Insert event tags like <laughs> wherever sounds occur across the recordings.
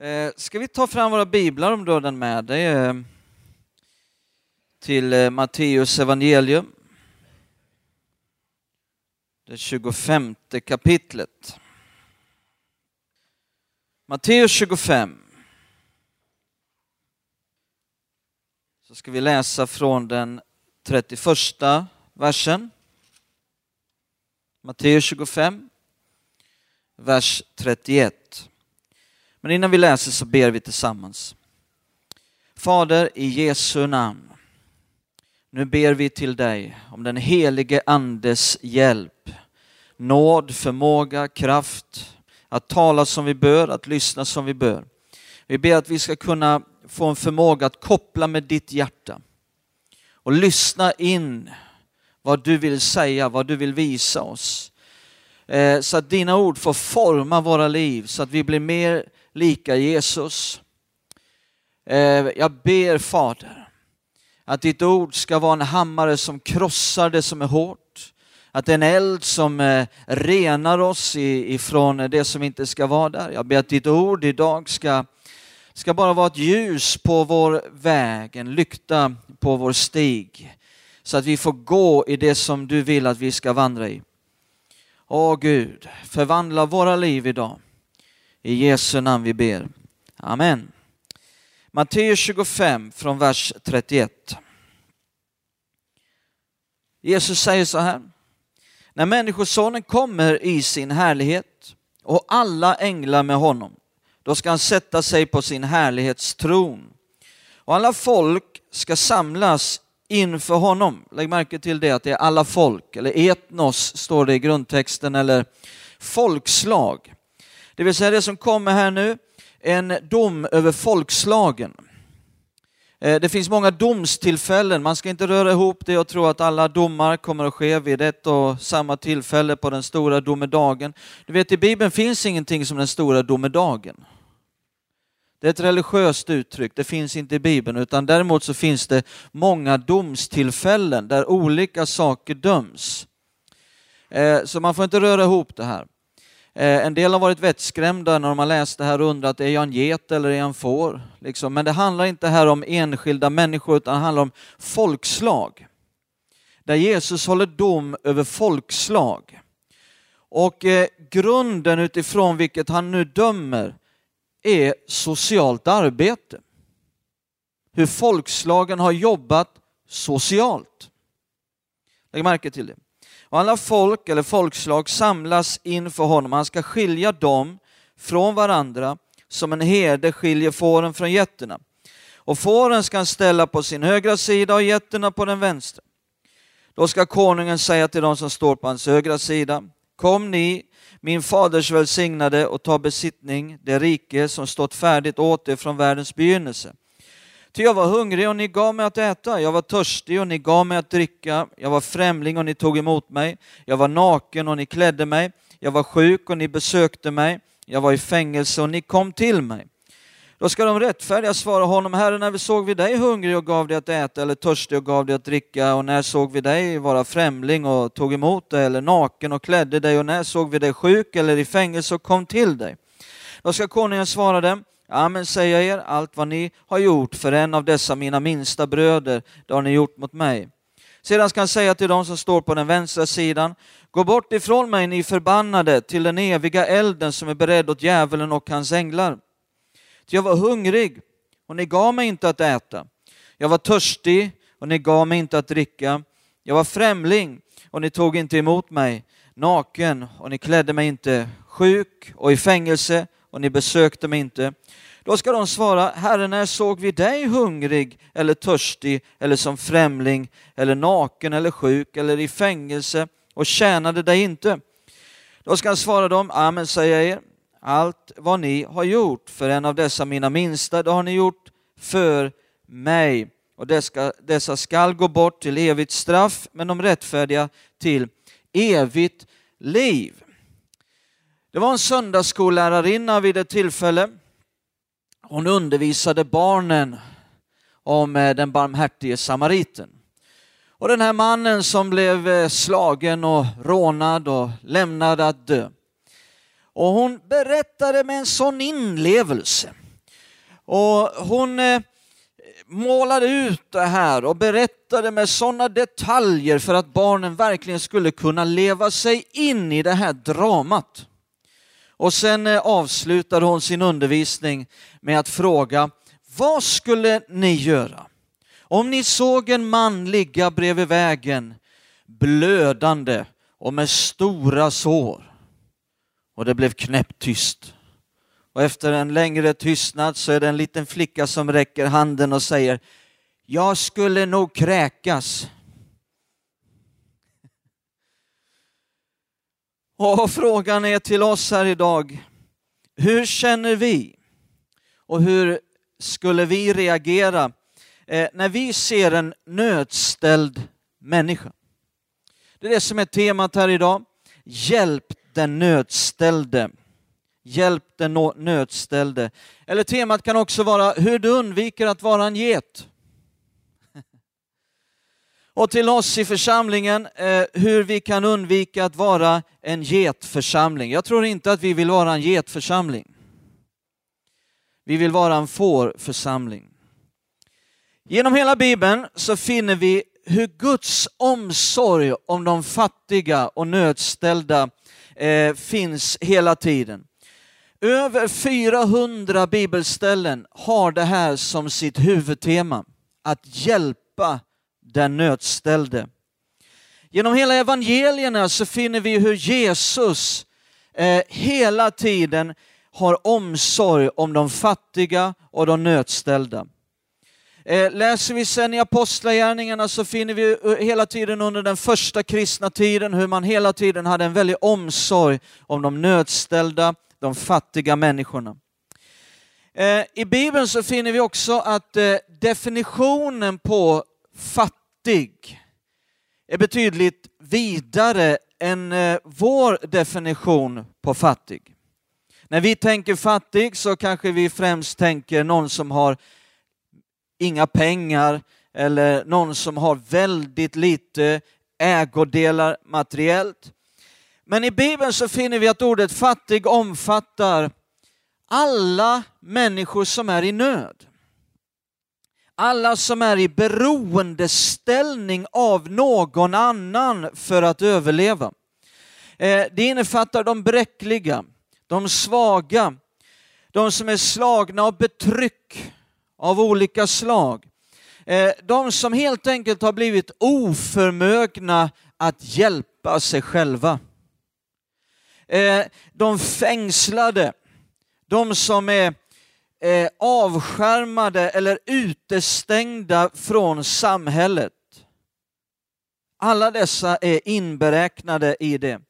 Eh, ska vi ta fram våra biblar om du har den med dig eh, till eh, Matteus evangelium. Det 25 kapitlet. Matteus 25. Så ska vi läsa från den 31 versen. Matteus 25, vers 31. Men innan vi läser så ber vi tillsammans. Fader, i Jesu namn. Nu ber vi till dig om den helige Andes hjälp, nåd, förmåga, kraft att tala som vi bör, att lyssna som vi bör. Vi ber att vi ska kunna få en förmåga att koppla med ditt hjärta och lyssna in vad du vill säga, vad du vill visa oss. Eh, så att dina ord får forma våra liv, så att vi blir mer lika Jesus. Eh, jag ber Fader att ditt ord ska vara en hammare som krossar det som är hårt. Att det är en eld som eh, renar oss ifrån det som inte ska vara där. Jag ber att ditt ord idag ska, ska bara vara ett ljus på vår väg, en lykta på vår stig. Så att vi får gå i det som du vill att vi ska vandra i. Åh Gud, förvandla våra liv idag. I Jesu namn vi ber. Amen. Matteus 25 från vers 31. Jesus säger så här. När Människosonen kommer i sin härlighet och alla änglar med honom, då ska han sätta sig på sin härlighetstron. Och alla folk ska samlas inför honom. Lägg märke till det att det är alla folk, eller etnos står det i grundtexten, eller folkslag. Det vill säga det som kommer här nu, en dom över folkslagen. Eh, det finns många domstillfällen, man ska inte röra ihop det och tro att alla domar kommer att ske vid ett och samma tillfälle på den stora domedagen. Du vet, i Bibeln finns ingenting som den stora domedagen. Det är ett religiöst uttryck, det finns inte i Bibeln, utan däremot så finns det många domstillfällen där olika saker döms. Eh, så man får inte röra ihop det här. Eh, en del har varit vettskrämda när de har läst det här och undrat, är jag en get eller är jag en får? Liksom. Men det handlar inte här om enskilda människor, utan det handlar om folkslag. Där Jesus håller dom över folkslag. Och eh, grunden utifrån vilket han nu dömer är socialt arbete. Hur folkslagen har jobbat socialt. Lägg märke till det. Och alla folk eller folkslag samlas inför honom. Han ska skilja dem från varandra som en herde skiljer fåren från getterna. Och fåren ska han ställa på sin högra sida och getterna på den vänstra. Då ska konungen säga till dem som står på hans högra sida, kom ni, min faders välsignade, och ta besittning, det rike som stått färdigt åt er från världens begynnelse. Ty jag var hungrig och ni gav mig att äta, jag var törstig och ni gav mig att dricka, jag var främling och ni tog emot mig, jag var naken och ni klädde mig, jag var sjuk och ni besökte mig, jag var i fängelse och ni kom till mig. Då ska de rättfärdiga svara honom, Herre, när vi såg vi dig hungrig och gav dig att äta eller törstig och gav dig att dricka och när såg vi dig vara främling och tog emot dig eller naken och klädde dig och när såg vi dig sjuk eller i fängelse och kom till dig? Då ska konungen svara dem, Amen säger jag er, allt vad ni har gjort för en av dessa mina minsta bröder, det har ni gjort mot mig. Sedan ska han säga till dem som står på den vänstra sidan, gå bort ifrån mig ni förbannade till den eviga elden som är beredd åt djävulen och hans änglar. Ty jag var hungrig och ni gav mig inte att äta. Jag var törstig och ni gav mig inte att dricka. Jag var främling och ni tog inte emot mig, naken och ni klädde mig inte, sjuk och i fängelse och ni besökte mig inte. Då ska de svara, Herre, när såg vi dig hungrig eller törstig eller som främling eller naken eller sjuk eller i fängelse och tjänade dig inte? Då ska han svara dem, Amen säger jag er, allt vad ni har gjort för en av dessa mina minsta, det har ni gjort för mig. Och dessa, dessa skall gå bort till evigt straff, men de rättfärdiga till evigt liv. Det var en söndagsskollärarinna vid ett tillfälle. Hon undervisade barnen om eh, den barmhärtige samariten. Och den här mannen som blev eh, slagen och rånad och lämnad att dö. Och hon berättade med en sån inlevelse Och hon eh, målade ut det här och berättade med sådana detaljer för att barnen verkligen skulle kunna leva sig in i det här dramat. Och sen eh, avslutade hon sin undervisning med att fråga, vad skulle ni göra om ni såg en man ligga bredvid vägen blödande och med stora sår? Och det blev knäpptyst. Och efter en längre tystnad så är det en liten flicka som räcker handen och säger Jag skulle nog kräkas. Och frågan är till oss här idag, hur känner vi? Och hur skulle vi reagera eh, när vi ser en nödställd människa? Det är det som är temat här idag. Hjälp den nödställde. Hjälp den nödställde. Eller temat kan också vara hur du undviker att vara en get. Och till oss i församlingen, eh, hur vi kan undvika att vara en getförsamling. Jag tror inte att vi vill vara en getförsamling. Vi vill vara en fårförsamling. Genom hela Bibeln så finner vi hur Guds omsorg om de fattiga och nödställda eh, finns hela tiden. Över 400 bibelställen har det här som sitt huvudtema, att hjälpa den nödställde. Genom hela evangelierna så finner vi hur Jesus eh, hela tiden har omsorg om de fattiga och de nödställda. Eh, läser vi sen i Apostlagärningarna så finner vi hela tiden under den första kristna tiden hur man hela tiden hade en väldig omsorg om de nödställda, de fattiga människorna. Eh, I Bibeln så finner vi också att eh, definitionen på fattig är betydligt vidare än eh, vår definition på fattig. När vi tänker fattig så kanske vi främst tänker någon som har inga pengar eller någon som har väldigt lite ägodelar materiellt. Men i Bibeln så finner vi att ordet fattig omfattar alla människor som är i nöd. Alla som är i beroendeställning av någon annan för att överleva. Eh, det innefattar de bräckliga, de svaga, de som är slagna av betryck av olika slag. Eh, de som helt enkelt har blivit oförmögna att hjälpa sig själva. Eh, de fängslade, de som är eh, avskärmade eller utestängda från samhället. Alla dessa är inberäknade i det.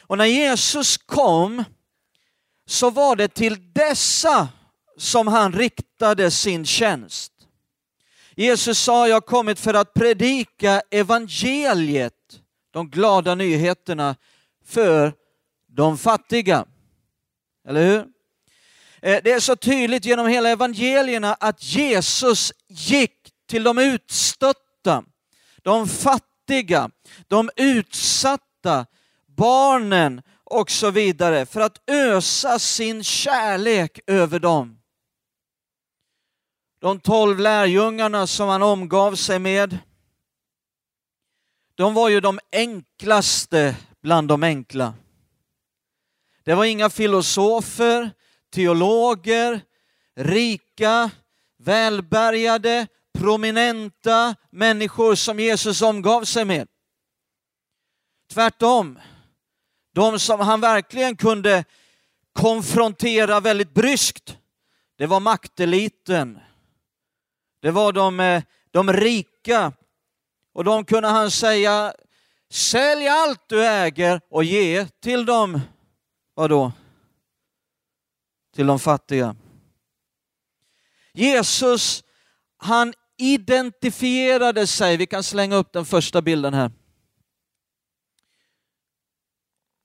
Och när Jesus kom så var det till dessa som han riktade sin tjänst. Jesus sa, jag har kommit för att predika evangeliet, de glada nyheterna för de fattiga. Eller hur? Eh, det är så tydligt genom hela evangelierna att Jesus gick till de utstötta, de fattiga, de utsatta, barnen och så vidare för att ösa sin kärlek över dem. De tolv lärjungarna som han omgav sig med, de var ju de enklaste bland de enkla. Det var inga filosofer, teologer, rika, välbärgade, prominenta människor som Jesus omgav sig med. Tvärtom, de som han verkligen kunde konfrontera väldigt bryskt, det var makteliten, det var de, eh, de rika. Och de kunde han säga, sälj allt du äger och ge till dem, vadå? Till de fattiga. Jesus, han identifierade sig, vi kan slänga upp den första bilden här.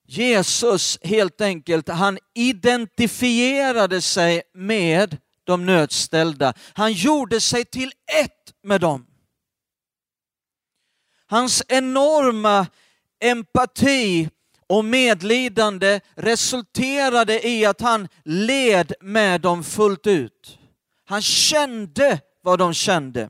Jesus helt enkelt, han identifierade sig med de nödställda. Han gjorde sig till ett med dem. Hans enorma empati och medlidande resulterade i att han led med dem fullt ut. Han kände vad de kände.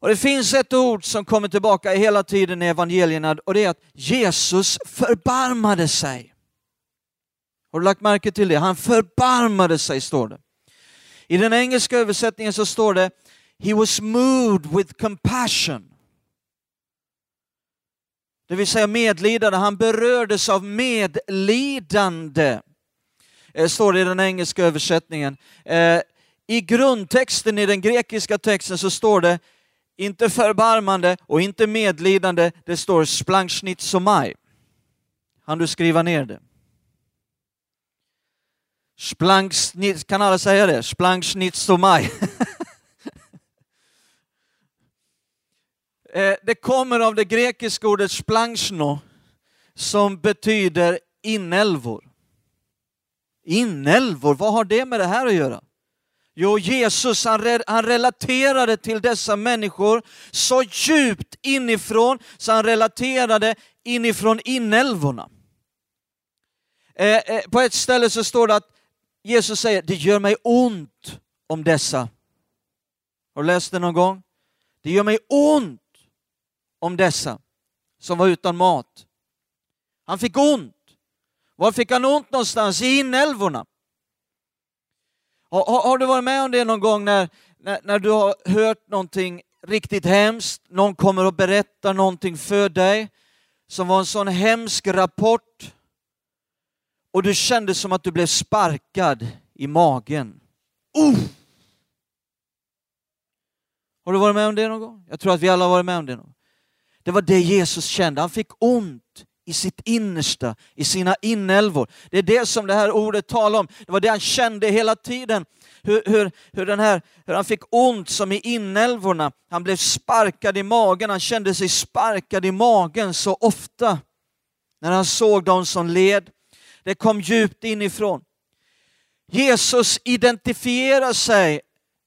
Och Det finns ett ord som kommer tillbaka hela tiden i evangelierna och det är att Jesus förbarmade sig. Har du lagt märke till det? Han förbarmade sig, står det. I den engelska översättningen så står det He was moved with compassion. Det vill säga medlidande, han berördes av medlidande. Eh, står det i den engelska översättningen. Eh, I grundtexten i den grekiska texten så står det inte förbarmande och inte medlidande, det står splankschnitzomai. Han du skriva ner det? Splankschnitz, kan alla säga det? Splankschnitzomai. <laughs> Eh, det kommer av det grekiska ordet splanchno som betyder inälvor. Inälvor, vad har det med det här att göra? Jo, Jesus han, re, han relaterade till dessa människor så djupt inifrån så han relaterade inifrån inälvorna. Eh, eh, på ett ställe så står det att Jesus säger, det gör mig ont om dessa. Har du läst det någon gång? Det gör mig ont om dessa som var utan mat. Han fick ont. Var fick han ont någonstans? I inälvorna. Har, har, har, du varit med om det någon gång när, när, när du har hört någonting riktigt hemskt, någon kommer och berättar någonting för dig som var en sån hemsk rapport och du kände som att du blev sparkad i magen. Uh! Har du varit med om det någon gång? Jag tror att vi alla har varit med om det någon gång. Det var det Jesus kände. Han fick ont i sitt innersta, i sina inälvor. Det är det som det här ordet talar om. Det var det han kände hela tiden. Hur, hur, hur, den här, hur han fick ont som i inälvorna. Han blev sparkad i magen, han kände sig sparkad i magen så ofta när han såg dem som led. Det kom djupt inifrån. Jesus identifierar sig,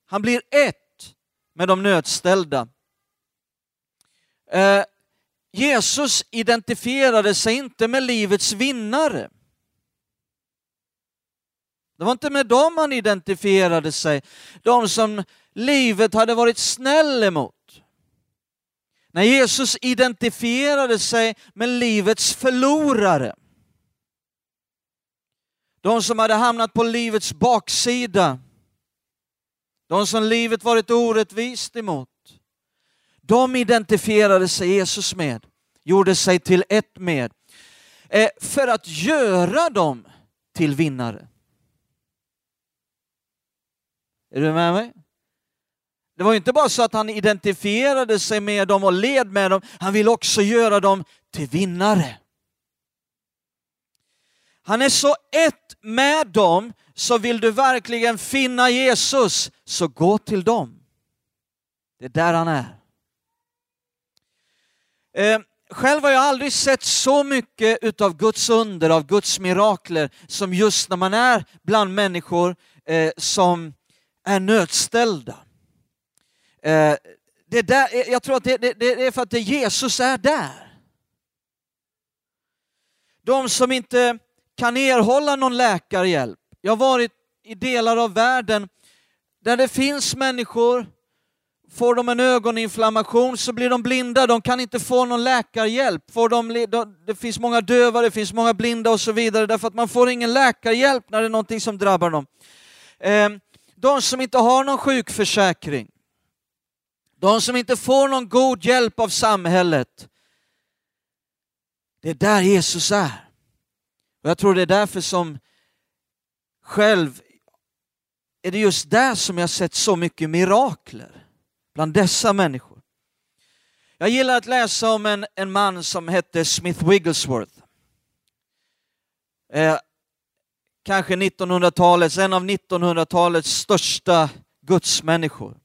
han blir ett med de nödställda. Eh, Jesus identifierade sig inte med livets vinnare. Det var inte med dem han identifierade sig, de som livet hade varit snäll emot. När Jesus identifierade sig med livets förlorare. De som hade hamnat på livets baksida. De som livet varit orättvist emot. De identifierade sig Jesus med, gjorde sig till ett med, eh, för att göra dem till vinnare. Är du med mig? Det var inte bara så att han identifierade sig med dem och led med dem, han vill också göra dem till vinnare. Han är så ett med dem, så vill du verkligen finna Jesus, så gå till dem. Det är där han är. Eh, själv har jag aldrig sett så mycket utav Guds under, av Guds mirakler, som just när man är bland människor eh, som är nödställda. Eh, det där, eh, jag tror att det, det, det är för att det Jesus är där. De som inte kan erhålla någon läkarhjälp. Jag har varit i delar av världen där det finns människor Får de en ögoninflammation så blir de blinda, de kan inte få någon läkarhjälp. Får de, det finns många döva, det finns många blinda och så vidare därför att man får ingen läkarhjälp när det är någonting som drabbar dem. Ehm, de som inte har någon sjukförsäkring, de som inte får någon god hjälp av samhället. Det är där Jesus är. Och jag tror det är därför som själv är det just där som jag sett så mycket mirakler bland dessa människor. Jag gillar att läsa om en, en man som hette Smith Wigglesworth. Eh, kanske 1900-talets, en av 1900-talets största gudsmänniskor.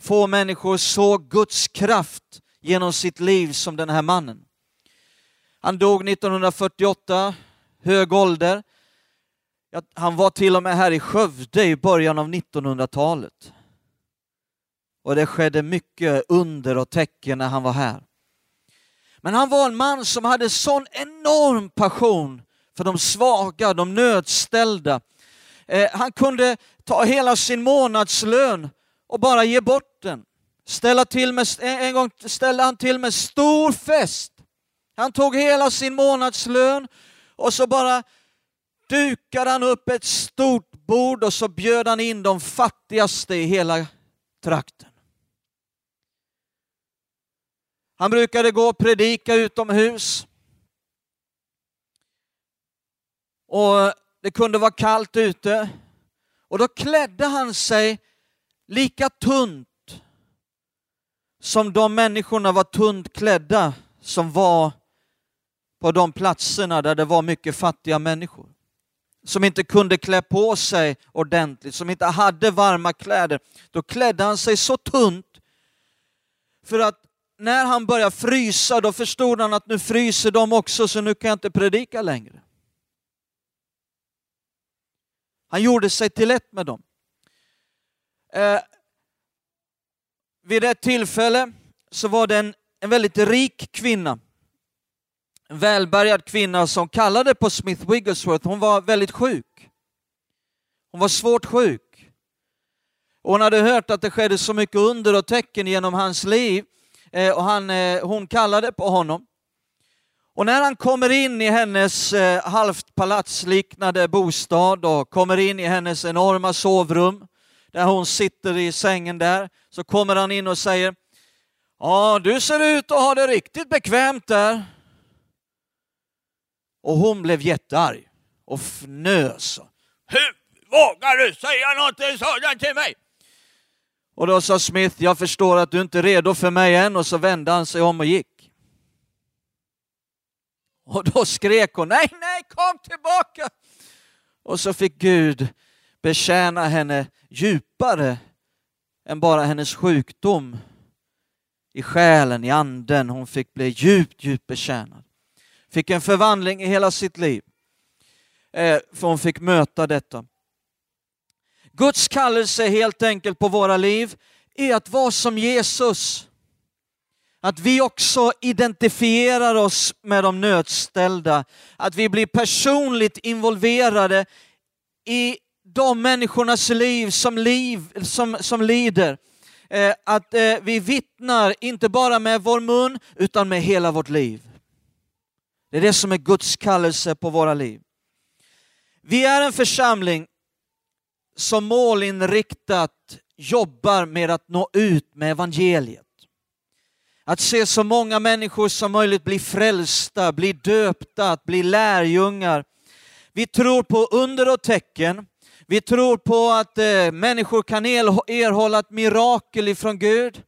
Få människor såg Guds kraft genom sitt liv som den här mannen. Han dog 1948, hög ålder. Han var till och med här i Skövde i början av 1900-talet och det skedde mycket under och tecken när han var här. Men han var en man som hade sån enorm passion för de svaga, de nödställda. Eh, han kunde ta hela sin månadslön och bara ge bort den. Ställa till med, en gång ställde han till med stor fest. Han tog hela sin månadslön och så bara dukade han upp ett stort bord och så bjöd han in de fattigaste i hela trakten. Han brukade gå och predika utomhus. Och det kunde vara kallt ute. Och då klädde han sig lika tunt som de människorna var tunt klädda som var på de platserna där det var mycket fattiga människor. Som inte kunde klä på sig ordentligt, som inte hade varma kläder. Då klädde han sig så tunt för att när han började frysa då förstod han att nu fryser de också så nu kan jag inte predika längre. Han gjorde sig till ett med dem. Eh, vid ett tillfälle så var det en, en väldigt rik kvinna, en välbärgad kvinna som kallade på Smith Wigglesworth. Hon var väldigt sjuk. Hon var svårt sjuk. Och hon hade hört att det skedde så mycket under och tecken genom hans liv eh, och han, eh, hon kallade på honom. Och när han kommer in i hennes eh, halvt palatsliknande bostad och kommer in i hennes enorma sovrum där hon sitter i sängen där, så kommer han in och säger Ja, du ser ut att ha det riktigt bekvämt där. Och hon blev jättearg och fnös. Hur vågar du säga någonting sådant till mig? Och då sa Smith, jag förstår att du inte är redo för mig än. Och så vände han sig om och gick. Och då skrek hon, nej, nej, kom tillbaka! Och så fick Gud betjäna henne djupare än bara hennes sjukdom i själen, i anden. Hon fick bli djupt, djupt betjänad. Fick en förvandling i hela sitt liv. Eh, för hon fick möta detta. Guds kallelse helt enkelt på våra liv är att vara som Jesus. Att vi också identifierar oss med de nödställda. Att vi blir personligt involverade i de människornas liv som, liv, som, som lider. Eh, att eh, vi vittnar, inte bara med vår mun, utan med hela vårt liv. Det är det som är Guds kallelse på våra liv. Vi är en församling som målinriktat jobbar med att nå ut med evangeliet. Att se så många människor som möjligt bli frälsta, bli döpta, att bli lärjungar. Vi tror på under och tecken. Vi tror på att eh, människor kan erhålla ett mirakel ifrån Gud.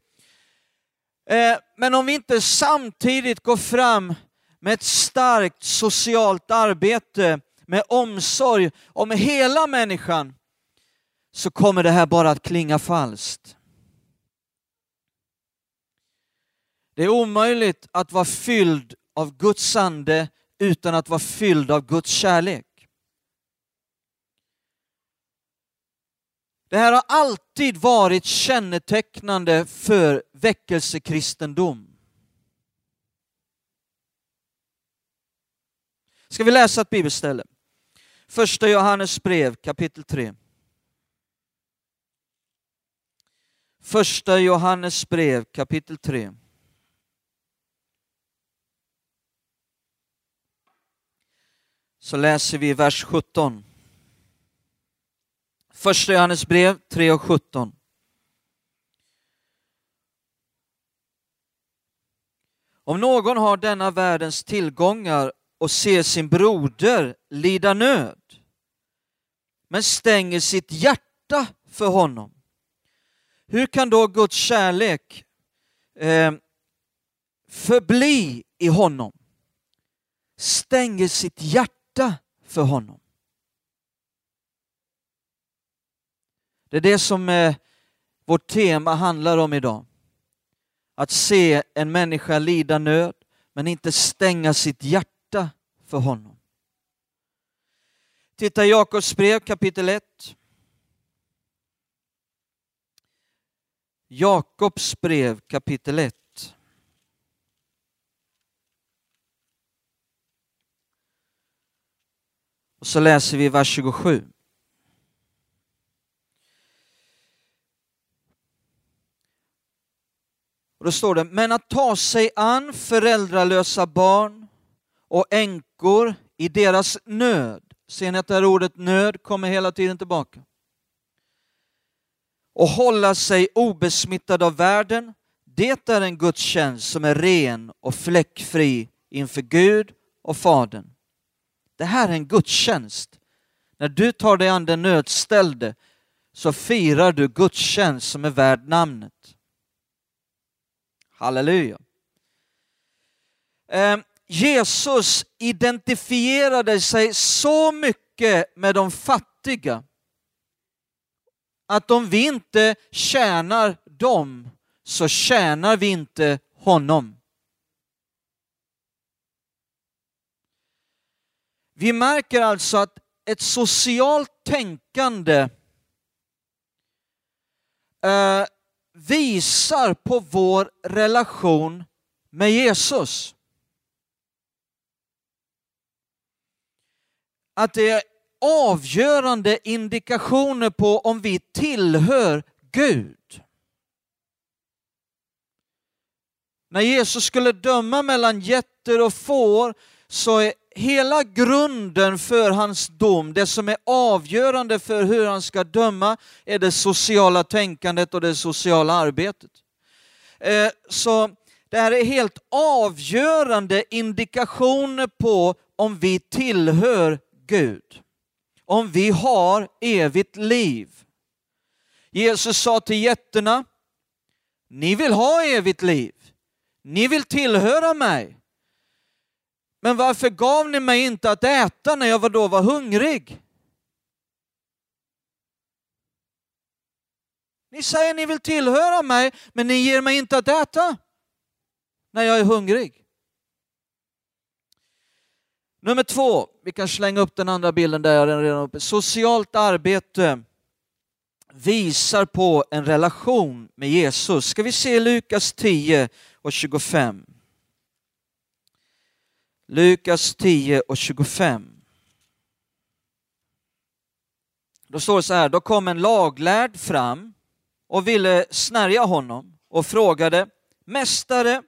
Eh, men om vi inte samtidigt går fram med ett starkt socialt arbete, med omsorg om hela människan, så kommer det här bara att klinga falskt. Det är omöjligt att vara fylld av Guds ande utan att vara fylld av Guds kärlek. Det här har alltid varit kännetecknande för väckelsekristendom. Ska vi läsa ett bibelställe? Första Johannes brev kapitel 3. Första Johannes brev kapitel 3. Så läser vi vers 17. Första Johannes brev 3 och 17. Om någon har denna världens tillgångar och ser sin broder lida nöd, men stänger sitt hjärta för honom, hur kan då Guds kärlek eh, förbli i honom? Stänger sitt hjärta för honom. Det är det som eh, vårt tema handlar om idag. Att se en människa lida nöd, men inte stänga sitt hjärta för honom. Titta i Jakobs brev kapitel 1. Jakobs brev kapitel 1. Och så läser vi vers 27. Och då står det, men att ta sig an föräldralösa barn och änkor i deras nöd. Ser ni att det här ordet nöd kommer hela tiden tillbaka? Och hålla sig obesmittad av världen. Det är en gudstjänst som är ren och fläckfri inför Gud och Fadern. Det här är en gudstjänst. När du tar dig an den nödställde så firar du gudstjänst som är värd namnet. Halleluja. Eh, Jesus identifierade sig så mycket med de fattiga att om vi inte tjänar dem så tjänar vi inte honom. Vi märker alltså att ett socialt tänkande eh, visar på vår relation med Jesus. Att det är avgörande indikationer på om vi tillhör Gud. När Jesus skulle döma mellan getter och får så är hela grunden för hans dom, det som är avgörande för hur han ska döma, är det sociala tänkandet och det sociala arbetet. Eh, så det här är helt avgörande indikationer på om vi tillhör Gud. Om vi har evigt liv. Jesus sa till getterna, ni vill ha evigt liv. Ni vill tillhöra mig. Men varför gav ni mig inte att äta när jag då var hungrig? Ni säger ni vill tillhöra mig, men ni ger mig inte att äta när jag är hungrig. Nummer två, vi kan slänga upp den andra bilden där jag redan uppe. Socialt arbete visar på en relation med Jesus. Ska vi se Lukas 10 och 25. Lukas 10 och 25. Då står det så här, då kom en laglärd fram och ville snärja honom och frågade Mästare,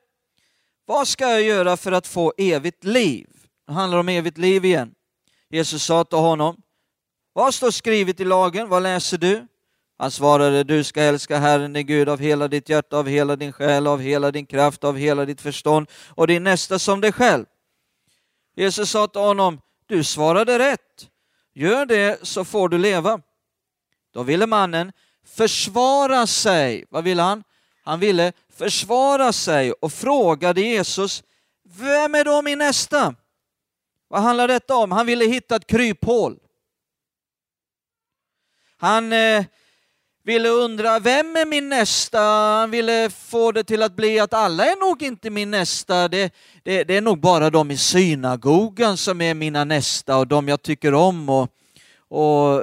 vad ska jag göra för att få evigt liv? Det handlar om evigt liv igen. Jesus sa till honom, vad står skrivet i lagen? Vad läser du? Han svarade, du ska älska Herren din Gud av hela ditt hjärta, av hela din själ, av hela din kraft, av hela ditt förstånd och din nästa som dig själv. Jesus sa till honom, du svarade rätt. Gör det så får du leva. Då ville mannen försvara sig. Vad ville han? Han ville försvara sig och frågade Jesus, vem är då min nästa? Vad handlar detta om? Han ville hitta ett kryphål. Han eh, ville undra, vem är min nästa? Han ville få det till att bli att alla är nog inte min nästa. Det, det, det är nog bara de i synagogan som är mina nästa och de jag tycker om och, och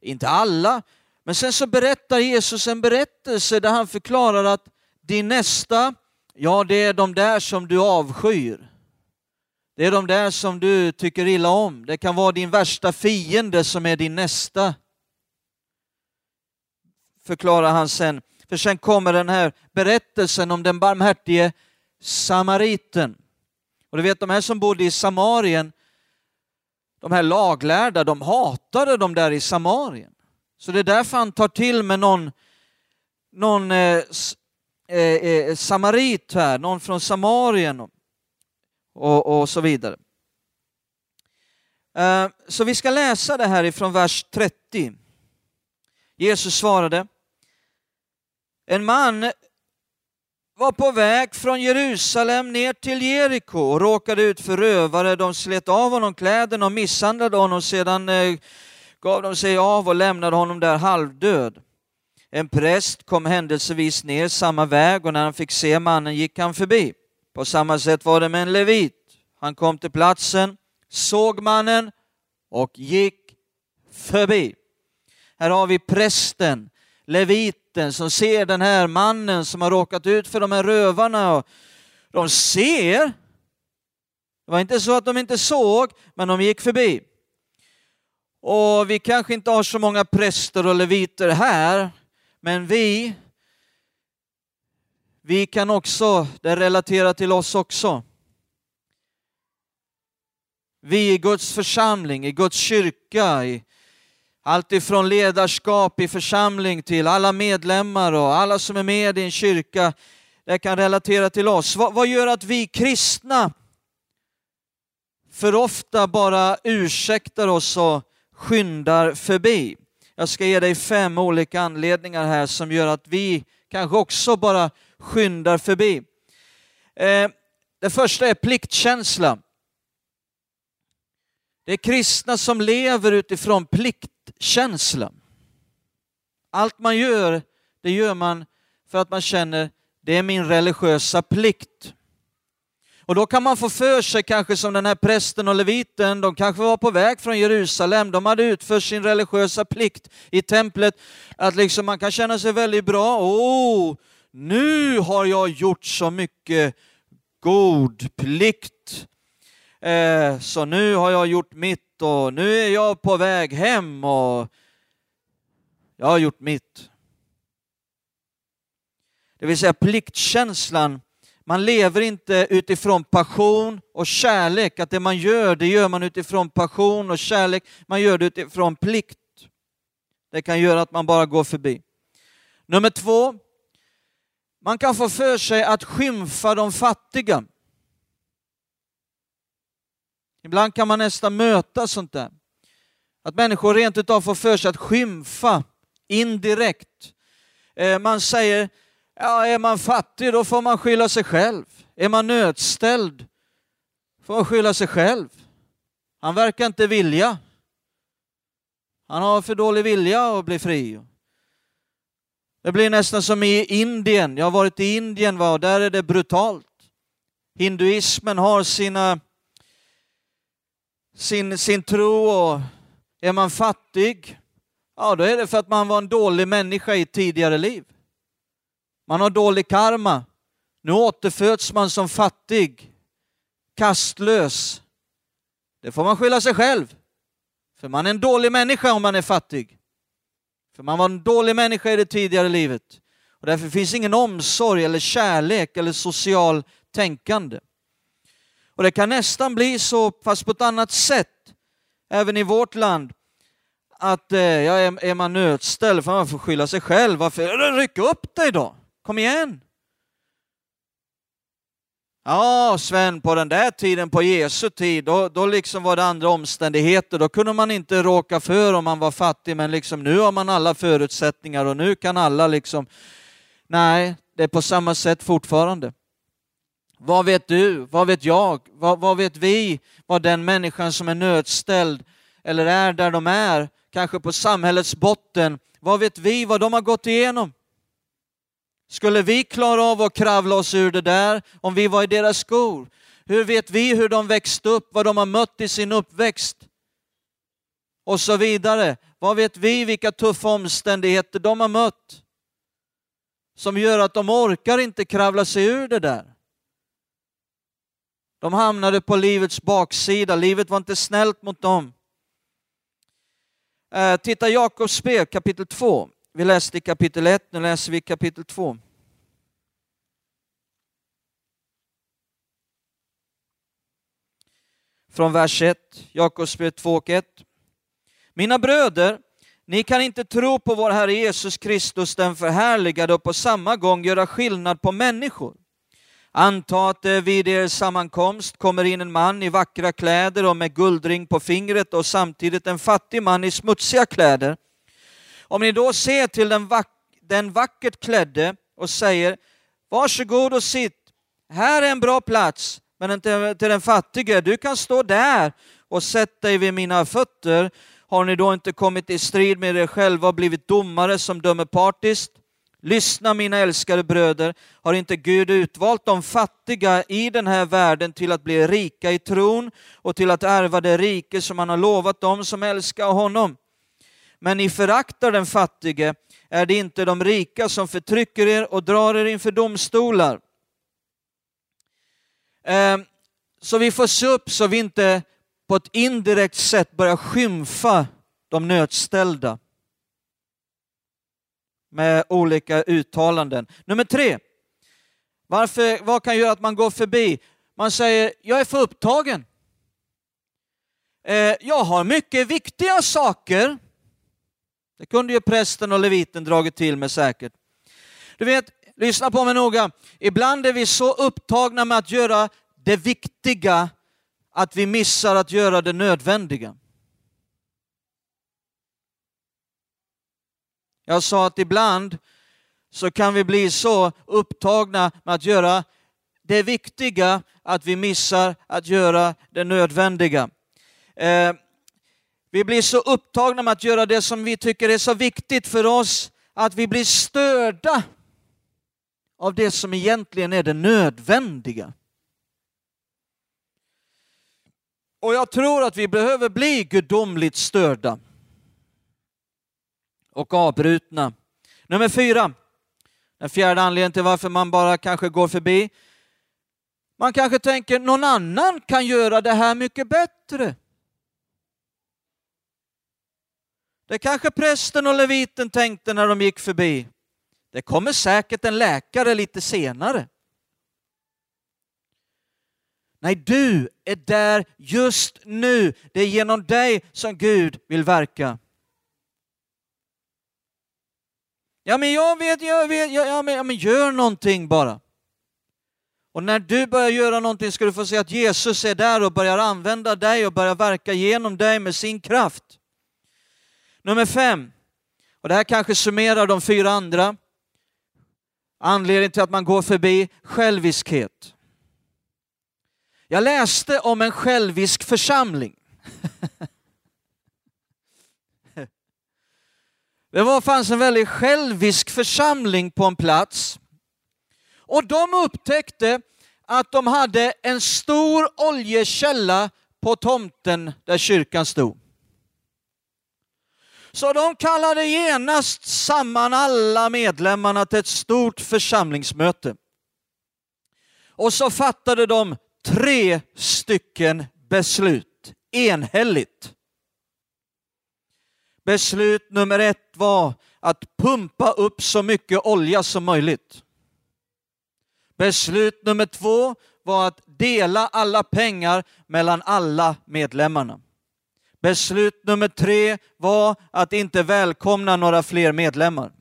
inte alla. Men sen så berättar Jesus en berättelse där han förklarar att din nästa, ja det är de där som du avskyr. Det är de där som du tycker illa om. Det kan vara din värsta fiende som är din nästa förklarar han sen. För sen kommer den här berättelsen om den barmhärtige samariten. Och du vet de här som bodde i Samarien, de här laglärda, de hatade de där i Samarien. Så det är därför han tar till med någon, någon eh, eh, eh, samarit här, någon från Samarien och, och, så vidare. Eh, så vi ska läsa det här ifrån vers 30. Jesus svarade, en man var på väg från Jerusalem ner till Jeriko och råkade ut för rövare. De slet av honom kläderna och misshandlade honom. Sedan eh, gav de sig av och lämnade honom där halvdöd. En präst kom händelsevis ner samma väg och när han fick se mannen gick han förbi. På samma sätt var det med en levit. Han kom till platsen, såg mannen och gick förbi. Här har vi prästen, leviten som ser den här mannen som har råkat ut för de här rövarna. Och de ser. Det var inte så att de inte såg, men de gick förbi. Och vi kanske inte har så många präster och leviter här, men vi vi kan också, det relaterar till oss också. Vi i Guds församling, i Guds kyrka, i allt ifrån ledarskap i församling till alla medlemmar och alla som är med i en kyrka, det kan relatera till oss. Vad, vad gör att vi kristna för ofta bara ursäktar oss och skyndar förbi? Jag ska ge dig fem olika anledningar här som gör att vi kanske också bara skyndar förbi. Eh, det första är pliktkänsla. Det är kristna som lever utifrån pliktkänsla. Allt man gör, det gör man för att man känner det är min religiösa plikt. Och då kan man få för sig, kanske som den här prästen och leviten, de kanske var på väg från Jerusalem, de hade utfört sin religiösa plikt i templet, att liksom man kan känna sig väldigt bra. Åh, nu har jag gjort så mycket god plikt. Eh, så nu har jag gjort mitt och nu är jag på väg hem och jag har gjort mitt. Det vill säga pliktkänslan man lever inte utifrån passion och kärlek, att det man gör, det gör man utifrån passion och kärlek. Man gör det utifrån plikt. Det kan göra att man bara går förbi. Nummer två, man kan få för sig att skymfa de fattiga. Ibland kan man nästan möta sånt där. Att människor rent utav får för sig att skymfa indirekt. Eh, man säger, Ja, är man fattig då får man skylla sig själv. Är man nödställd får man skylla sig själv. Han verkar inte vilja. Han har för dålig vilja att bli fri. Det blir nästan som i Indien. Jag har varit i Indien va? och där är det brutalt. Hinduismen har sina, sin, sin tro och är man fattig, ja då är det för att man var en dålig människa i ett tidigare liv. Man har dålig karma. Nu återföds man som fattig, kastlös. Det får man skylla sig själv. För man är en dålig människa om man är fattig. För man var en dålig människa i det tidigare livet. Och därför finns ingen omsorg eller kärlek eller social tänkande. Och det kan nästan bli så, fast på ett annat sätt, även i vårt land, att eh, ja, är, man nödställd för man får skylla sig själv. Varför? Ryck upp dig då! Kom igen! Ja, Sven, på den där tiden, på Jesu tid, då, då liksom var det andra omständigheter. Då kunde man inte råka för om man var fattig, men liksom nu har man alla förutsättningar och nu kan alla liksom... Nej, det är på samma sätt fortfarande. Vad vet du? Vad vet jag? Vad, vad vet vi? Vad den människan som är nödställd eller är där de är, kanske på samhällets botten, vad vet vi vad de har gått igenom? Skulle vi klara av att kravla oss ur det där om vi var i deras skor? Hur vet vi hur de växte upp, vad de har mött i sin uppväxt? Och så vidare. Vad vet vi vilka tuffa omständigheter de har mött? Som gör att de orkar inte kravla sig ur det där. De hamnade på livets baksida, livet var inte snällt mot dem. Eh, titta Jakobs brev kapitel 2. Vi läste i kapitel 1, nu läser vi kapitel 2. Från vers 1, Jakobsbrevet 2 och 1. Mina bröder, ni kan inte tro på vår Herre Jesus Kristus den förhärligade och på samma gång göra skillnad på människor. Anta att det vid er sammankomst kommer in en man i vackra kläder och med guldring på fingret och samtidigt en fattig man i smutsiga kläder. Om ni då ser till den, vack den vackert klädde och säger Varsågod och sitt, här är en bra plats, men inte till den fattige, du kan stå där och sätta dig vid mina fötter. Har ni då inte kommit i strid med er själva och blivit domare som dömer partiskt? Lyssna mina älskade bröder, har inte Gud utvalt de fattiga i den här världen till att bli rika i tron och till att ärva det rike som han har lovat dem som älskar honom? Men ni föraktar den fattige, är det inte de rika som förtrycker er och drar er inför domstolar. Ehm, så vi får se upp så vi inte på ett indirekt sätt börjar skymfa de nödställda med olika uttalanden. Nummer tre. Varför, vad kan göra att man går förbi? Man säger, jag är för upptagen. Ehm, jag har mycket viktiga saker. Det kunde ju prästen och leviten dragit till med säkert. Du vet, lyssna på mig noga. Ibland är vi så upptagna med att göra det viktiga att vi missar att göra det nödvändiga. Jag sa att ibland så kan vi bli så upptagna med att göra det viktiga att vi missar att göra det nödvändiga. Eh, vi blir så upptagna med att göra det som vi tycker är så viktigt för oss att vi blir störda av det som egentligen är det nödvändiga. Och jag tror att vi behöver bli gudomligt störda och avbrutna. Nummer fyra, den fjärde anledningen till varför man bara kanske går förbi. Man kanske tänker någon annan kan göra det här mycket bättre. Det kanske prästen och leviten tänkte när de gick förbi. Det kommer säkert en läkare lite senare. Nej, du är där just nu. Det är genom dig som Gud vill verka. Ja, men jag vet, jag vet, ja, ja, men, ja, men gör någonting bara. Och när du börjar göra någonting ska du få se att Jesus är där och börjar använda dig och börjar verka genom dig med sin kraft. Nummer fem, och det här kanske summerar de fyra andra. Anledningen till att man går förbi själviskhet. Jag läste om en självisk församling. <laughs> Det var, fanns en väldigt självisk församling på en plats. Och de upptäckte att de hade en stor oljekälla på tomten där kyrkan stod. Så de kallade genast samman alla medlemmarna till ett stort församlingsmöte. Och så fattade de tre stycken beslut enhälligt. Beslut nummer ett var att pumpa upp så mycket olja som möjligt. Beslut nummer två var att dela alla pengar mellan alla medlemmarna. Beslut nummer tre var att inte välkomna några fler medlemmar.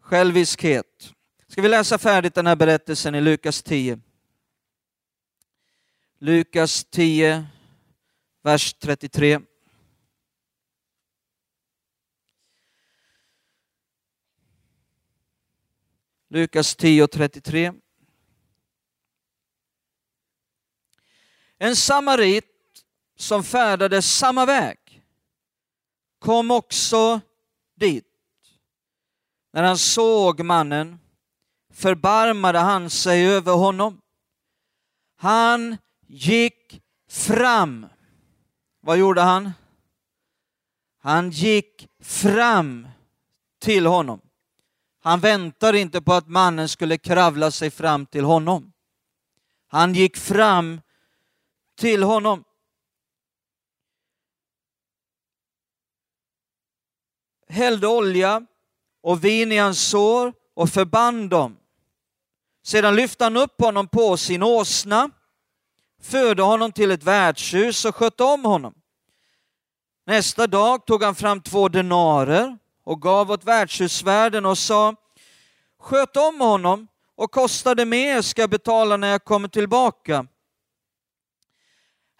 Själviskhet. Ska vi läsa färdigt den här berättelsen i Lukas 10? Lukas 10, vers 33. Lukas 10 och 33. En samarit som färdades samma väg kom också dit. När han såg mannen förbarmade han sig över honom. Han gick fram. Vad gjorde han? Han gick fram till honom. Han väntade inte på att mannen skulle kravla sig fram till honom. Han gick fram till honom. Hällde olja och vin i hans sår och förband dem. Sedan lyfte han upp honom på sin åsna, förde honom till ett värdshus och skötte om honom. Nästa dag tog han fram två denarer och gav åt värdshusvärden och sa Sköt om honom och kostar det mer ska jag betala när jag kommer tillbaka.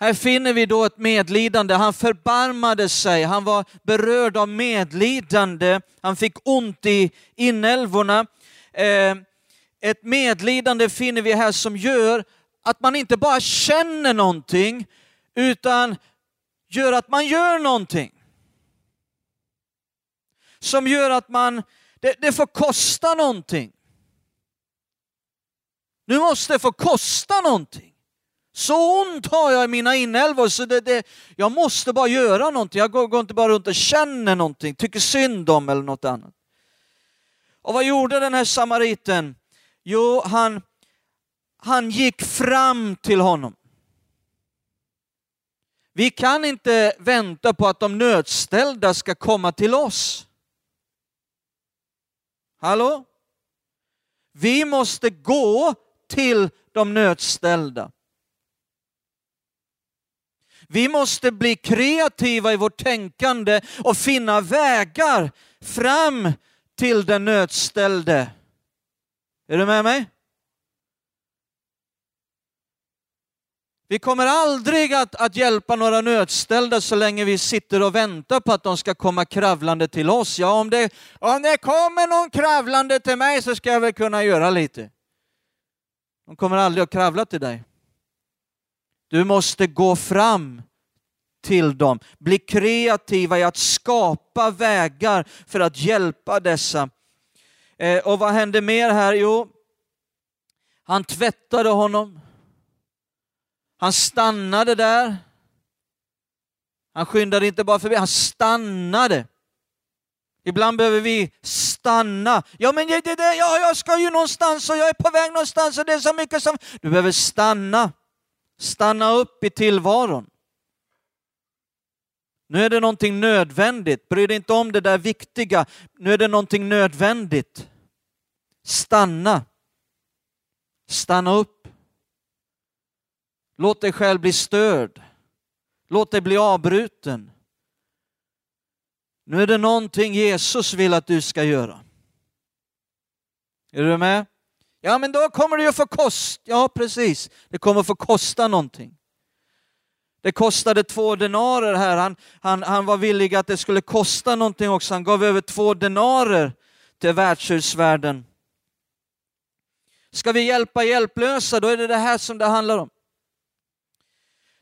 Här finner vi då ett medlidande. Han förbarmade sig, han var berörd av medlidande, han fick ont i inälvorna. Eh, ett medlidande finner vi här som gör att man inte bara känner någonting, utan gör att man gör någonting. Som gör att man, det, det får kosta någonting. Nu måste det få kosta någonting. Så ont har jag i mina inälvor så det, det, jag måste bara göra någonting. Jag går, går, inte bara runt och känner någonting, tycker synd om eller något annat. Och vad gjorde den här samariten? Jo, han, han gick fram till honom. Vi kan inte vänta på att de nödställda ska komma till oss. Hallå? Vi måste gå till de nödställda. Vi måste bli kreativa i vårt tänkande och finna vägar fram till den nödställde. Är du med mig? Vi kommer aldrig att, att hjälpa några nödställda så länge vi sitter och väntar på att de ska komma kravlande till oss. Ja, om det, om det kommer någon kravlande till mig så ska jag väl kunna göra lite. De kommer aldrig att kravla till dig. Du måste gå fram till dem. Bli kreativa i att skapa vägar för att hjälpa dessa. Eh, och vad hände mer här? Jo, han tvättade honom. Han stannade där. Han skyndade inte bara förbi, han stannade. Ibland behöver vi stanna. Ja, men det, det, ja, jag ska ju någonstans och jag är på väg någonstans och det är så mycket som... Du behöver stanna. Stanna upp i tillvaron. Nu är det någonting nödvändigt. Bry dig inte om det där viktiga. Nu är det någonting nödvändigt. Stanna. Stanna upp. Låt dig själv bli störd. Låt dig bli avbruten. Nu är det någonting Jesus vill att du ska göra. Är du med? Ja, men då kommer det ju få kosta. Ja, precis. Det kommer få kosta någonting. Det kostade två denarer här. Han, han, han var villig att det skulle kosta någonting också. Han gav över två denarer till värdshusvärden. Ska vi hjälpa hjälplösa, då är det det här som det handlar om.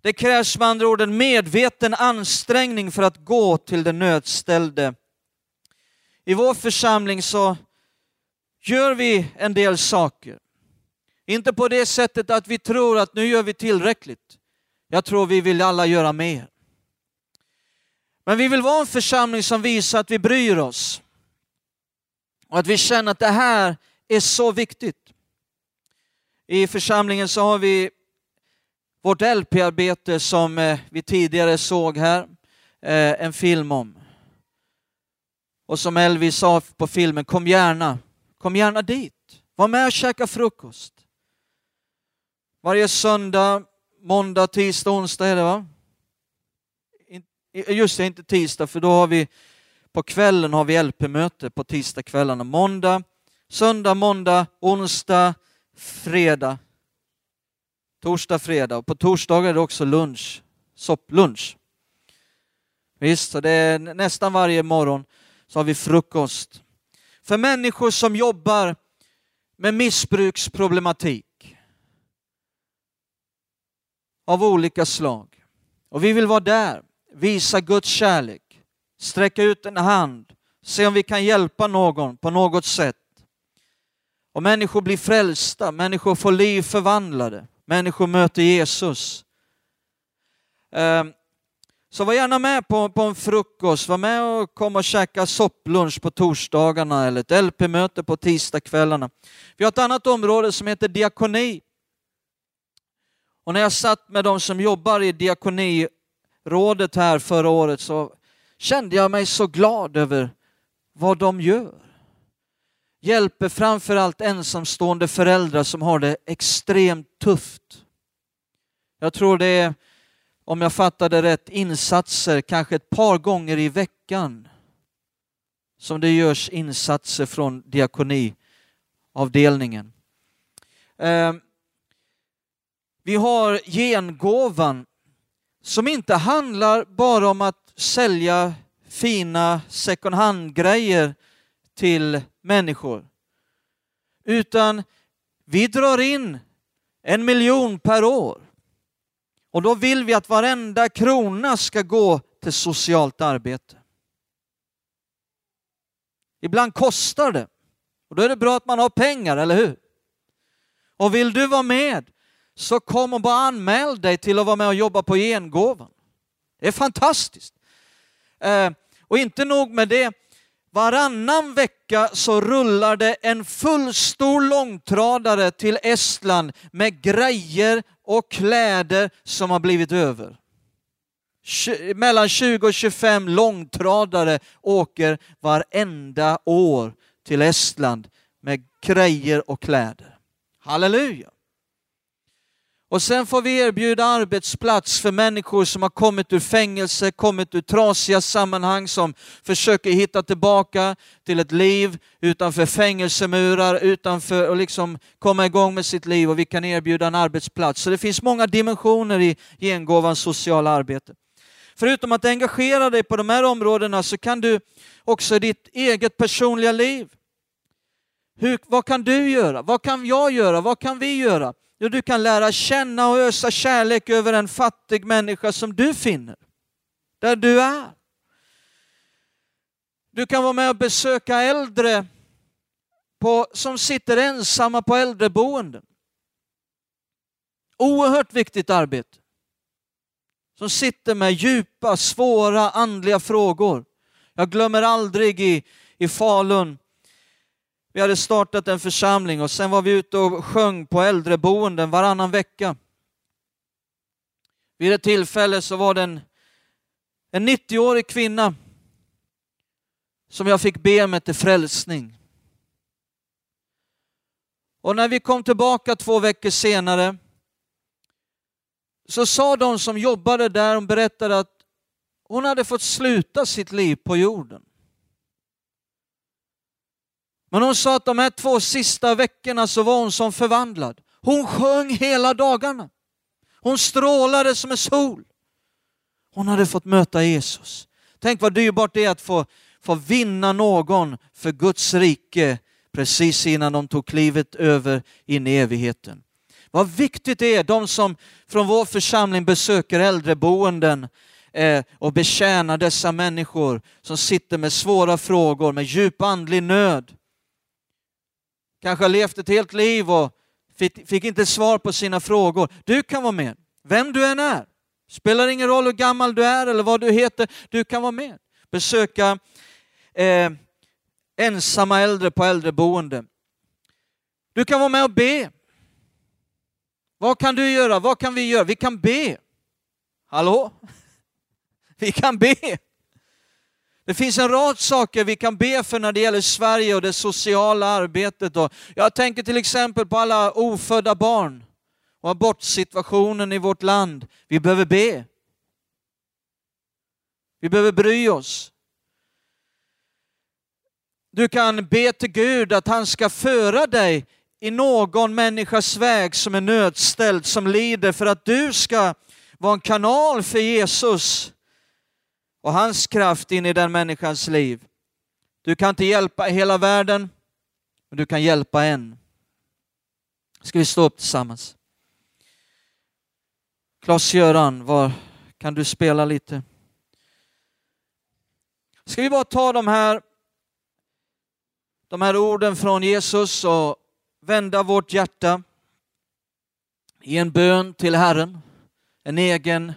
Det krävs med andra ord en medveten ansträngning för att gå till den nödställde. I vår församling så gör vi en del saker. Inte på det sättet att vi tror att nu gör vi tillräckligt. Jag tror vi vill alla göra mer. Men vi vill vara en församling som visar att vi bryr oss. Och att vi känner att det här är så viktigt. I församlingen så har vi vårt LP-arbete som eh, vi tidigare såg här, eh, en film om. Och som Elvis sa på filmen, kom gärna, kom gärna dit. Var med och käka frukost. Varje söndag måndag, tisdag, onsdag är det va? Just det, inte tisdag för då har vi på kvällen har vi LP-möte på tisdagskvällarna. Måndag, söndag, måndag, onsdag, fredag. Torsdag, fredag och på torsdagar är det också lunch, sopplunch. Visst, så det är nästan varje morgon så har vi frukost. För människor som jobbar med missbruksproblematik av olika slag. Och vi vill vara där, visa Guds kärlek, sträcka ut en hand, se om vi kan hjälpa någon på något sätt. Och människor blir frälsta, människor får liv förvandlade, människor möter Jesus. Ehm, så var gärna med på, på en frukost, var med och kom och käka sopplunch på torsdagarna eller ett LP-möte på tisdagskvällarna. Vi har ett annat område som heter diakoni. Och när jag satt med de som jobbar i diakonirådet här förra året så kände jag mig så glad över vad de gör. Hjälper framförallt ensamstående föräldrar som har det extremt tufft. Jag tror det är, om jag fattade rätt, insatser kanske ett par gånger i veckan som det görs insatser från diakoniavdelningen. Ehm, vi har gengåvan som inte handlar bara om att sälja fina second hand-grejer till människor. Utan vi drar in en miljon per år. Och då vill vi att varenda krona ska gå till socialt arbete. Ibland kostar det. Och då är det bra att man har pengar, eller hur? Och vill du vara med så kom och bara anmäl dig till att vara med och jobba på gengåvan. Det är fantastiskt. Eh, och inte nog med det, varannan vecka så rullar det en fullstor långtradare till Estland med grejer och kläder som har blivit över. Mellan 20 och 25 långtradare åker varenda år till Estland med grejer och kläder. Halleluja! Och sen får vi erbjuda arbetsplats för människor som har kommit ur fängelse, kommit ur trasiga sammanhang, som försöker hitta tillbaka till ett liv utanför fängelsemurar, utanför och liksom komma igång med sitt liv och vi kan erbjuda en arbetsplats. Så det finns många dimensioner i gengåvans sociala arbete. Förutom att engagera dig på de här områdena så kan du också i ditt eget personliga liv. Hur, vad kan du göra? Vad kan jag göra? Vad kan vi göra? Jo, du kan lära känna och ösa kärlek över en fattig människa som du finner, där du är. Du kan vara med och besöka äldre på, som sitter ensamma på äldreboenden. Oerhört viktigt arbete. Som sitter med djupa, svåra andliga frågor. Jag glömmer aldrig i, i Falun vi hade startat en församling och sen var vi ute och sjöng på äldreboenden varannan vecka. Vid ett tillfälle så var det en, en 90-årig kvinna som jag fick be med till frälsning. Och när vi kom tillbaka två veckor senare så sa de som jobbade där, de berättade att hon hade fått sluta sitt liv på jorden. Men hon sa att de här två sista veckorna så var hon som förvandlad. Hon sjöng hela dagarna. Hon strålade som en sol. Hon hade fått möta Jesus. Tänk vad dyrbart det är att få, få vinna någon för Guds rike precis innan de tog klivet över in i evigheten. Vad viktigt det är, de som från vår församling besöker äldreboenden eh, och betjänar dessa människor som sitter med svåra frågor, med djup andlig nöd kanske har levt ett helt liv och fick inte svar på sina frågor. Du kan vara med, vem du än är. Spelar ingen roll hur gammal du är eller vad du heter, du kan vara med. Besöka eh, ensamma äldre på äldreboende. Du kan vara med och be. Vad kan du göra? Vad kan vi göra? Vi kan be. Hallå? <laughs> Vi kan be. Det finns en rad saker vi kan be för när det gäller Sverige och det sociala arbetet. Jag tänker till exempel på alla ofödda barn och abortsituationen i vårt land. Vi behöver be. Vi behöver bry oss. Du kan be till Gud att han ska föra dig i någon människas väg som är nödställd, som lider för att du ska vara en kanal för Jesus och hans kraft in i den människans liv. Du kan inte hjälpa hela världen, men du kan hjälpa en. Ska vi stå upp tillsammans? Klas-Göran, var kan du spela lite? Ska vi bara ta de här, de här orden från Jesus och vända vårt hjärta i en bön till Herren, en egen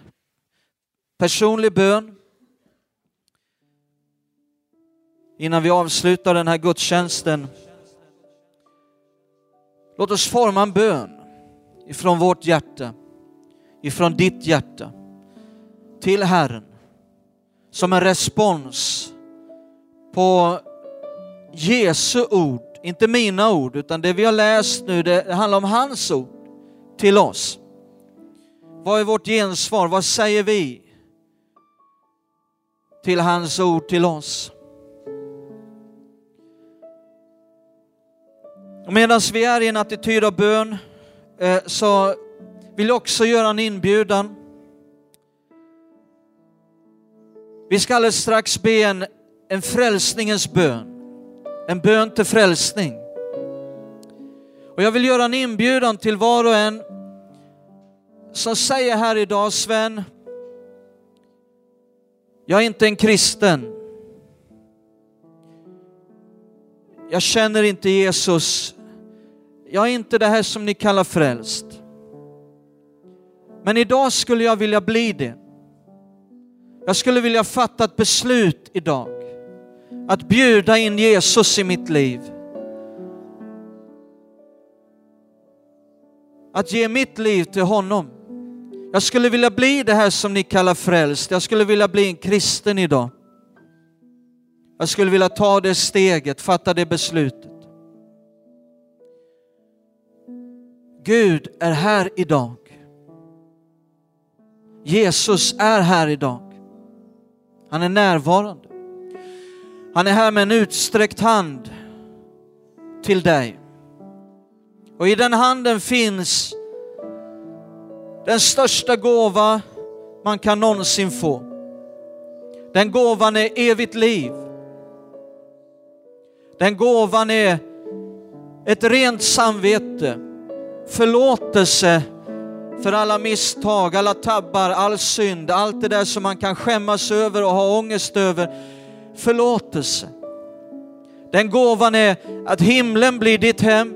personlig bön. Innan vi avslutar den här gudstjänsten. Låt oss forma en bön ifrån vårt hjärta, ifrån ditt hjärta till Herren som en respons på Jesu ord, inte mina ord, utan det vi har läst nu, det handlar om hans ord till oss. Vad är vårt gensvar? Vad säger vi till hans ord till oss? Och medan vi är i en attityd av bön eh, så vill jag också göra en inbjudan. Vi ska alldeles strax be en, en frälsningens bön, en bön till frälsning. Och jag vill göra en inbjudan till var och en som säger här idag, Sven, jag är inte en kristen. Jag känner inte Jesus jag är inte det här som ni kallar frälst. Men idag skulle jag vilja bli det. Jag skulle vilja fatta ett beslut idag. Att bjuda in Jesus i mitt liv. Att ge mitt liv till honom. Jag skulle vilja bli det här som ni kallar frälst. Jag skulle vilja bli en kristen idag. Jag skulle vilja ta det steget, fatta det beslutet. Gud är här idag. Jesus är här idag. Han är närvarande. Han är här med en utsträckt hand till dig. Och i den handen finns den största gåva man kan någonsin få. Den gåvan är evigt liv. Den gåvan är ett rent samvete, förlåtelse för alla misstag, alla tabbar, all synd, allt det där som man kan skämmas över och ha ångest över. Förlåtelse. Den gåvan är att himlen blir ditt hem,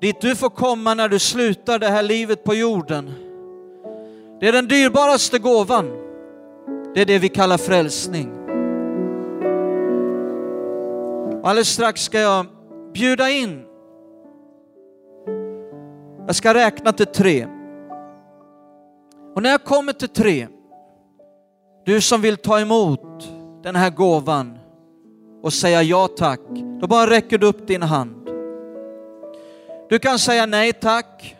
dit du får komma när du slutar det här livet på jorden. Det är den dyrbaraste gåvan. Det är det vi kallar frälsning. Alldeles strax ska jag bjuda in. Jag ska räkna till tre. Och när jag kommer till tre, du som vill ta emot den här gåvan och säga ja tack, då bara räcker du upp din hand. Du kan säga nej tack.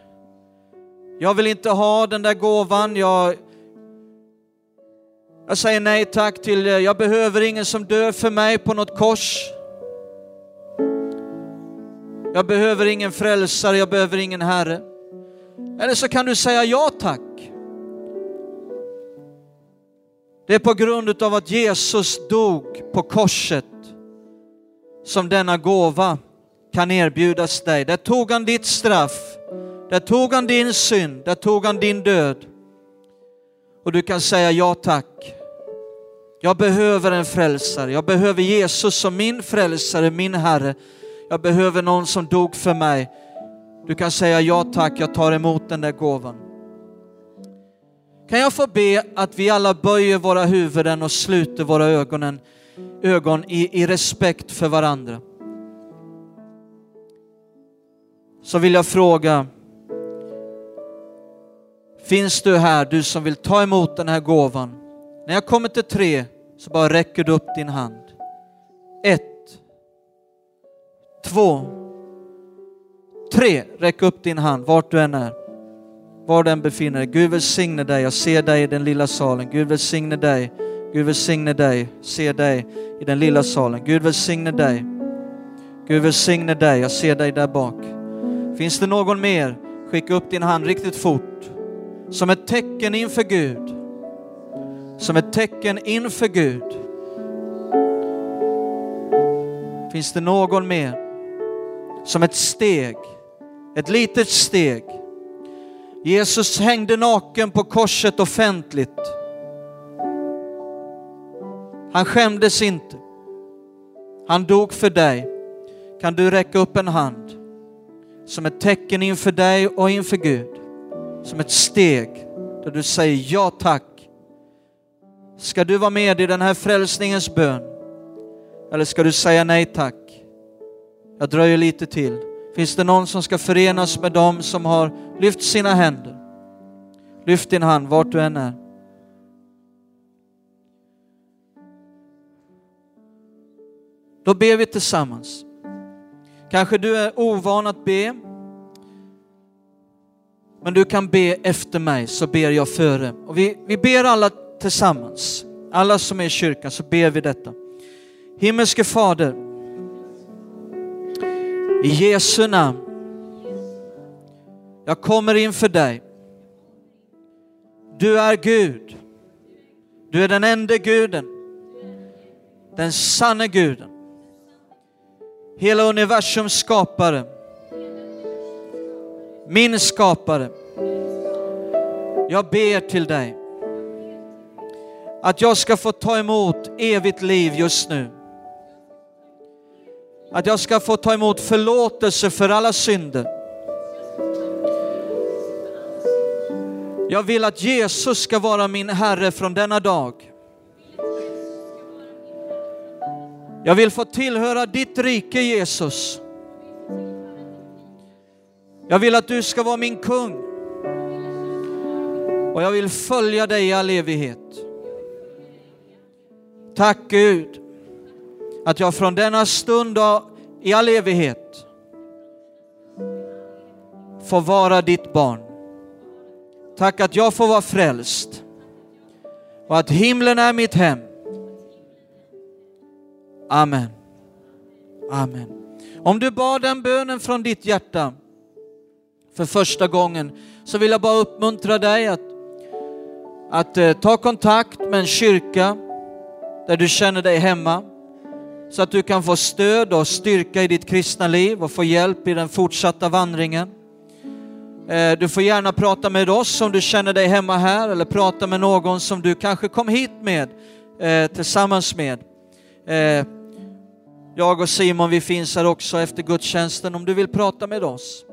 Jag vill inte ha den där gåvan. Jag, jag säger nej tack till, jag behöver ingen som dör för mig på något kors. Jag behöver ingen frälsare, jag behöver ingen Herre. Eller så kan du säga ja tack. Det är på grund av att Jesus dog på korset som denna gåva kan erbjudas dig. Där tog han ditt straff, där tog han din synd, där tog han din död. Och du kan säga ja tack. Jag behöver en frälsare, jag behöver Jesus som min frälsare, min Herre. Jag behöver någon som dog för mig. Du kan säga ja tack, jag tar emot den där gåvan. Kan jag få be att vi alla böjer våra huvuden och sluter våra ögonen, ögon i, i respekt för varandra? Så vill jag fråga, finns du här, du som vill ta emot den här gåvan? När jag kommer till tre så bara räcker du upp din hand. Ett, två, tre. Räck upp din hand vart du än är. Var du än befinner dig. Gud välsigne dig. Jag ser dig i den lilla salen. Gud välsigne dig. Gud välsigne dig. Se dig i den lilla salen. Gud välsigne dig. Gud välsigne dig. Jag ser dig där bak. Finns det någon mer? Skicka upp din hand riktigt fort. Som ett tecken inför Gud. Som ett tecken inför Gud. Finns det någon mer? Som ett steg, ett litet steg. Jesus hängde naken på korset offentligt. Han skämdes inte. Han dog för dig. Kan du räcka upp en hand som ett tecken inför dig och inför Gud? Som ett steg där du säger ja tack. Ska du vara med i den här frälsningens bön? Eller ska du säga nej tack? Jag dröjer lite till. Finns det någon som ska förenas med dem som har lyft sina händer? Lyft din hand vart du än är. Då ber vi tillsammans. Kanske du är ovan att be, men du kan be efter mig så ber jag före. Och vi, vi ber alla tillsammans, alla som är i kyrkan så ber vi detta. Himmelske Fader, i Jesu namn. Jag kommer inför dig. Du är Gud. Du är den enda guden. Den sanne guden. Hela universums skapare. Min skapare. Jag ber till dig att jag ska få ta emot evigt liv just nu. Att jag ska få ta emot förlåtelse för alla synder. Jag vill att Jesus ska vara min Herre från denna dag. Jag vill få tillhöra ditt rike Jesus. Jag vill att du ska vara min kung. Och jag vill följa dig i all evighet. Tack Gud att jag från denna stund och i all evighet får vara ditt barn. Tack att jag får vara frälst och att himlen är mitt hem. Amen. Amen. Om du bad den bönen från ditt hjärta för första gången så vill jag bara uppmuntra dig att, att eh, ta kontakt med en kyrka där du känner dig hemma så att du kan få stöd och styrka i ditt kristna liv och få hjälp i den fortsatta vandringen. Eh, du får gärna prata med oss om du känner dig hemma här eller prata med någon som du kanske kom hit med eh, tillsammans med. Eh, jag och Simon vi finns här också efter gudstjänsten om du vill prata med oss.